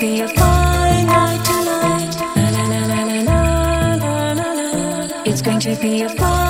be a fine night tonight. It's going to be a fine